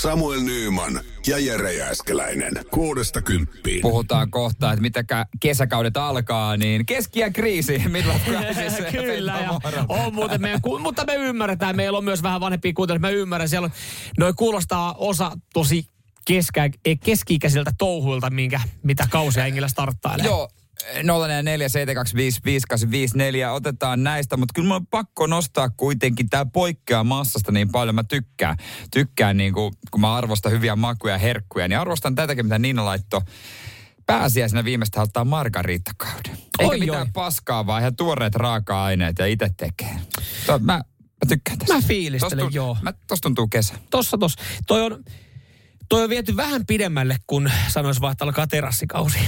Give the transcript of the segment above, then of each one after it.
Samuel Nyyman ja Jere Jääskeläinen. Kuudesta kymppiin. Puhutaan kohta, että mitä kesäkaudet alkaa, niin keskiä kriisi, millä Kyllä, ja on muuten meidän, mutta me ymmärretään, meillä on myös vähän vanhempia kuuntelijoita, mä ymmärrän, siellä on, noi kuulostaa osa tosi keskä, keski-ikäisiltä touhuilta, minkä, mitä kausia Engillä starttailee. Joo, 047255854 otetaan näistä, mutta kyllä mulla on pakko nostaa kuitenkin, tämä poikkeaa massasta niin paljon, mä tykkään. Tykkään niin kuin, kun mä arvostan hyviä makuja ja herkkuja, niin arvostan tätäkin, mitä Niina laittoi pääsiäisenä viimeistä ottaa margariittakauden. Eikä oi, mitään oi. paskaa, vaan ihan tuoreet raaka-aineet ja itse tekee. Mä, mä tykkään tästä. Mä fiilistelen, tosta, joo. Mä, tosta tuntuu kesä. Tossa, tossa. Toi on, toi on viety vähän pidemmälle, kun sanois vaan, että alkaa terassikausi.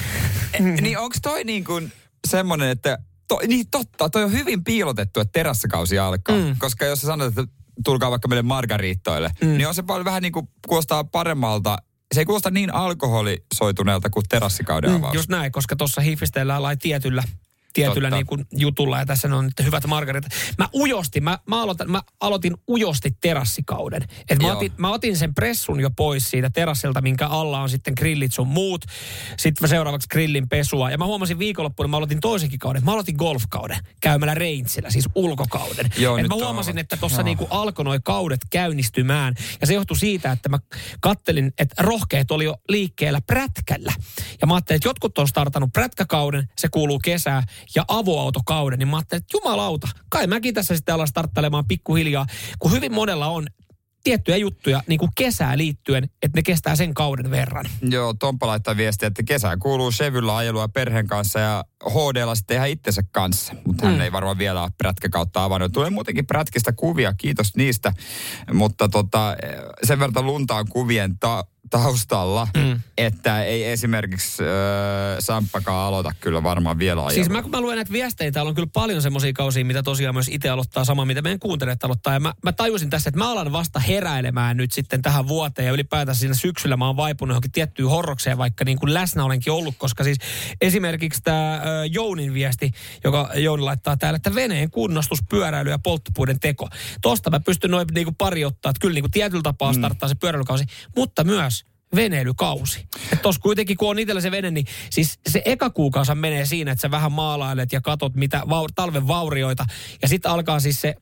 niin onko toi niin kuin semmoinen, että to, niin totta, toi on hyvin piilotettu, että terassikausi alkaa. Mm. Koska jos sä sanot, että tulkaa vaikka meille margariittoille, mm. niin on se paljon vähän niin kuin kuulostaa paremmalta se ei kuulosta niin alkoholisoituneelta kuin terassikauden mm, avaus. Just näin, koska tuossa hifistellään lai tietyllä tietyllä niin kuin jutulla ja tässä on nyt hyvät margarit. Mä ujosti, mä, mä, aloitan, mä aloitin ujosti terassikauden. Et mä, otin, mä otin sen pressun jo pois siitä terassilta, minkä alla on sitten grillit sun muut. Sitten seuraavaksi grillin pesua. Ja mä huomasin viikonloppuna, mä aloitin toisenkin kauden. Mä aloitin golfkauden käymällä Reintsillä, siis ulkokauden. Joo, Et mä huomasin, on. että tuossa niinku alkoi noi kaudet käynnistymään. Ja se johtui siitä, että mä kattelin, että rohkeet oli jo liikkeellä prätkällä. Ja mä ajattelin, että jotkut on startannut prätkäkauden, se kuuluu kesää ja avoautokauden, niin mä ajattelin, että jumalauta, kai mäkin tässä sitten alan starttelemaan pikkuhiljaa, kun hyvin monella on tiettyjä juttuja niin kuin kesää liittyen, että ne kestää sen kauden verran. Joo, Tomppa laittaa viestiä, että kesään kuuluu Chevyllä ajelua perheen kanssa ja HDlla sitten ihan itsensä kanssa. Mutta hän mm. ei varmaan vielä ole prätkäkautta avannut. Tulee muutenkin prätkistä kuvia, kiitos niistä. Mutta tota, sen verran lunta on kuvien ta- taustalla, mm. että ei esimerkiksi äh, Samppakaan aloita kyllä varmaan vielä ajelua. Siis mä kun mä luen näitä viestejä, täällä on kyllä paljon semmoisia kausia, mitä tosiaan myös itse aloittaa sama, mitä meidän kuuntelijat aloittaa. Ja mä, mä tajusin tässä, että mä alan vasta heräilemään nyt sitten tähän vuoteen ja ylipäätään siinä syksyllä mä oon vaipunut johonkin tiettyyn horrokseen, vaikka niin kuin läsnä olenkin ollut, koska siis esimerkiksi tämä äh, Jounin viesti, joka Jouni laittaa täällä, että veneen kunnostus, pyöräily ja polttopuiden teko. Tosta mä pystyn noin niin kuin pari ottaa, että kyllä niin kuin tietyllä tapaa mm. starttaa se pyöräilykausi, mutta myös veneilykausi. Että tos kuitenkin, kun on itsellä se vene, niin siis se eka kuukausi menee siinä, että sä vähän maalailet ja katot mitä va- talven vaurioita. Ja sitten alkaa siis se,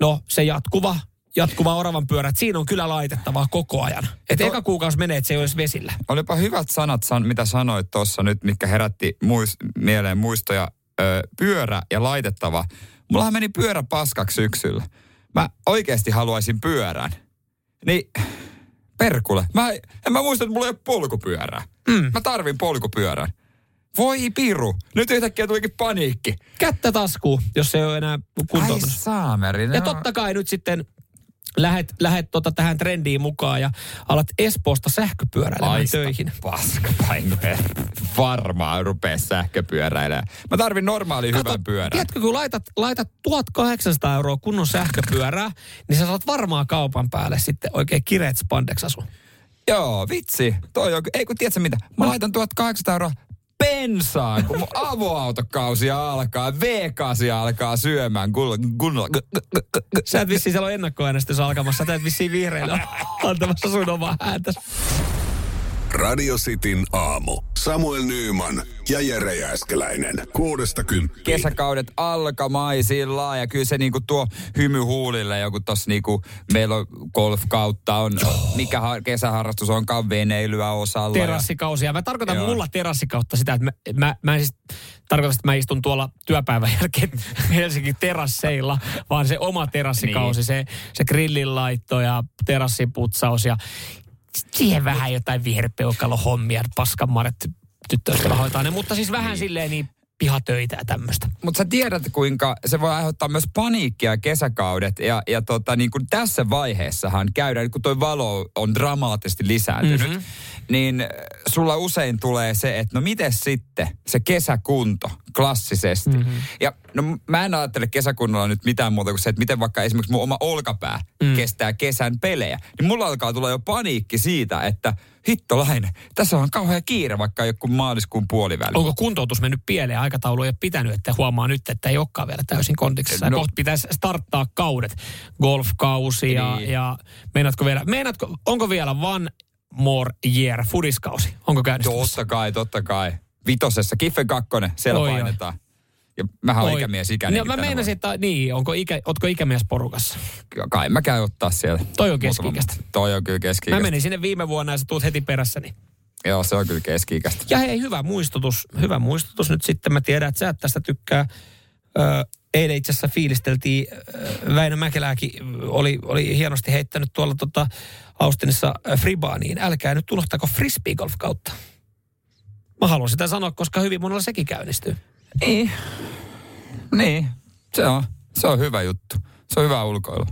no se jatkuva jatkuva oravan pyörä, että siinä on kyllä laitettavaa koko ajan. Että eka kuukausi menee, että se ei olisi vesillä. Olipa hyvät sanat, mitä sanoit tuossa nyt, mitkä herätti muist, mieleen muistoja. Ö, pyörä ja laitettava. Mullahan meni pyörä paskaksi syksyllä. Mä oikeasti haluaisin pyörän. Niin Perkule. Mä, en mä muista, että mulla ei ole polkupyörää. Mm. Mä tarvin polkupyörän. Voi piru. Nyt yhtäkkiä tulikin paniikki. Kättä taskuun, jos se ei ole enää kuntoutunut. Ai saameri. Ja totta kai nyt sitten lähet, lähet tota tähän trendiin mukaan ja alat Espoosta sähköpyöräilemään Aista töihin. paska Varmaan rupee sähköpyöräilemään. Mä tarvin normaali Kato, hyvän pyörän. Tiedätkö, kun laitat, laitat 1800 euroa kunnon sähköpyörää, niin sä saat varmaan kaupan päälle sitten oikein kireet spandeksasu. Joo, vitsi. Toi on, ei kun tiedätkö mitä? Mä laitan 1800 euroa bensaan, kun mun avoautokausi alkaa, V8 alkaa syömään. Kunnolla. Sä et vissiin siellä on ennakkoäänestys alkamassa. Sä et vissiin vihreillä antamassa sun omaa ääntä. Radio Cityn aamu. Samuel Nyyman ja Jere Jääskeläinen. Kuudesta kymppiin. Kesäkaudet alkamaisilla ja kyllä se niinku tuo hymy huulille joku tossa niinku, meillä on golf-kautta, on, oh. mikä ha- kesäharrastus onkaan veneilyä osalla. Terassikausia. Mä tarkoitan Joo. mulla terassikautta sitä, että mä, mä, mä en siis tarkoita, että mä istun tuolla työpäivän jälkeen Helsingin terasseilla, vaan se oma terassikausi, niin. se, se grillin laitto ja terassiputsaus ja siihen vähän jotain viherpeukalo hommia, paskanmaret tyttöystävä hoitaa ne, mutta siis vähän silleen niin pihatöitä ja tämmöistä. Mutta sä tiedät, kuinka se voi aiheuttaa myös paniikkia kesäkaudet. Ja, ja tota, niin kun tässä vaiheessahan käydään, kun toi valo on dramaattisesti lisääntynyt, mm-hmm. niin sulla usein tulee se, että no miten sitten se kesäkunto klassisesti. Mm-hmm. Ja no mä en ajattele kesäkunnolla nyt mitään muuta kuin se, että miten vaikka esimerkiksi mun oma olkapää mm. kestää kesän pelejä. Niin mulla alkaa tulla jo paniikki siitä, että hittolainen, tässä on kauhean kiire vaikka joku maaliskuun puoliväli. Onko kuntoutus mennyt pieleen? Aikataulu ei ole pitänyt, että huomaa nyt, että ei olekaan vielä täysin kondiksessa. No. Kohta pitäisi starttaa kaudet. Golfkausi ja, niin. ja meinaatko vielä, meinaatko, onko vielä one more year fudiskausi? Onko käynnistymässä? Totta kai, totta kai. Vitosessa, Kiffen kakkonen, siellä oi, painetaan. Ja mähän olen ikämies ikäinen. No, mä meinasin, että niin, onko ikä, otko ikämies porukassa? Kai mä käyn ottaa siellä. Toi on keski Toi on kyllä keski Mä menin sinne viime vuonna ja sä tuut heti perässäni. Joo, se on kyllä keski Ja hei, hyvä muistutus. Hyvä muistutus nyt sitten. Mä tiedän, että sä et tästä tykkää. Öö, eilen itse asiassa fiilisteltiin, Väinö Mäkelääkin oli, oli hienosti heittänyt tuolla tota Austinissa Fribaaniin. Älkää nyt unohtako frisbee golf kautta. Mä haluan sitä sanoa, koska hyvin monella sekin käynnistyy. Niin. Niin. Se on, se on hyvä juttu. Se on hyvä ulkoilu.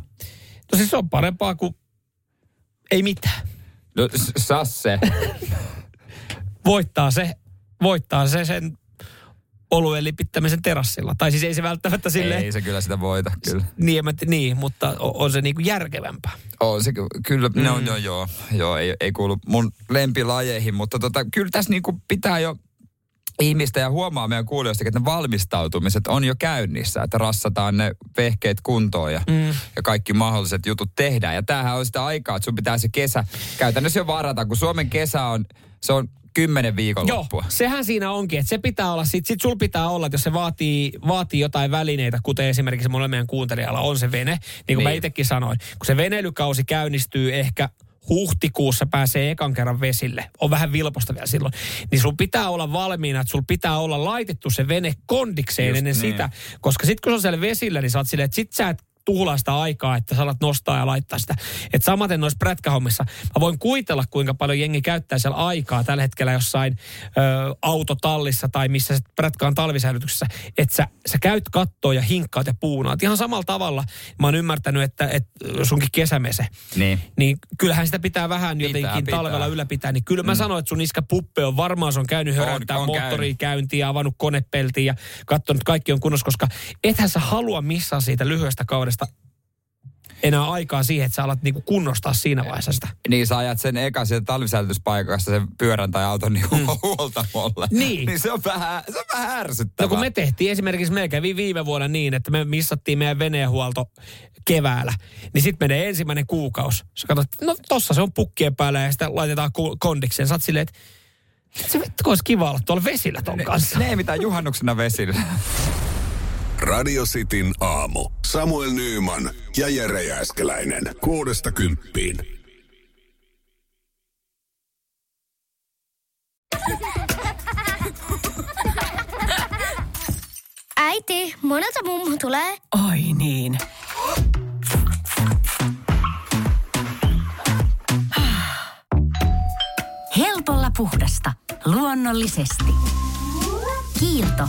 No siis se on parempaa kuin ei mitään. No sasse. voittaa se, voittaa se sen oluen lipittämisen terassilla. Tai siis ei se välttämättä sille. Ei se kyllä sitä voita, kyllä. Niin, mä, niin mutta on se niinku järkevämpää. On se kyllä, mm. no, no joo, joo ei, ei kuulu mun lempilajeihin, mutta tota, kyllä tässä niinku pitää jo ihmistä ja huomaa meidän kuulijoista, että ne valmistautumiset on jo käynnissä, että rassataan ne vehkeet kuntoon ja, mm. ja kaikki mahdolliset jutut tehdään. Ja tämähän on sitä aikaa, että sun pitää se kesä käytännössä jo varata, kun Suomen kesä on, se on kymmenen viikonloppua. Joo, sehän siinä onkin, että se pitää olla, sit, sit sul pitää olla, että jos se vaatii, vaatii jotain välineitä, kuten esimerkiksi mulle meidän kuuntelijalla on se vene, niin kuin niin. mä itsekin sanoin, kun se veneilykausi käynnistyy ehkä huhtikuussa pääsee ekan kerran vesille, on vähän vilposta vielä silloin, niin sun pitää olla valmiina, että sun pitää olla laitettu se vene kondikseen Just ennen niin. sitä, koska sitten kun se on siellä vesillä, niin sä oot silleen, että sit sä et tuhlaa sitä aikaa, että saat nostaa ja laittaa sitä. Et samaten noissa prätkähommissa, mä voin kuitella, kuinka paljon jengi käyttää siellä aikaa tällä hetkellä jossain ö, autotallissa tai missä se prätkä on talvisäilytyksessä, että sä, sä käyt kattoa ja hinkkaat ja puunaat. Ihan samalla tavalla mä oon ymmärtänyt, että, että sunkin kesämese. Niin. niin kyllähän sitä pitää vähän pitää, jotenkin pitää. talvella ylläpitää. Niin kyllä mä mm. sanoin, että sun iskä puppe on varmaan, se on käynyt hörättää moottoriin käyntiin ja avannut konepeltiin ja katsonut, kaikki on kunnossa, koska ethän sä halua missaa siitä lyhyestä kaudesta vuodesta enää aikaa siihen, että sä alat niinku kunnostaa siinä vaiheessa sitä. Niin, sä ajat sen eka sieltä talvisäilytyspaikassa sen pyörän tai auton niin mm. huoltamolle. Niin. niin se on vähän, se on vähän ärsyttävää. No kun me tehtiin esimerkiksi, me kävi viime vuonna niin, että me missattiin meidän veneenhuolto keväällä. Niin sitten menee ensimmäinen kuukausi. Sä katsot, no tossa se on pukkien päällä ja sitä laitetaan kondikseen. Sä oot silleen, että se vittu olisi kiva olla tuolla vesillä ton kanssa. Ne, ne ei mitään juhannuksena vesillä. Radio Cityn aamu. Samuel Nyyman ja Jere Jääskeläinen. Kuudesta kymppiin. Äiti, monelta mummu tulee? Oi niin. Helpolla puhdasta. Luonnollisesti. Kiilto.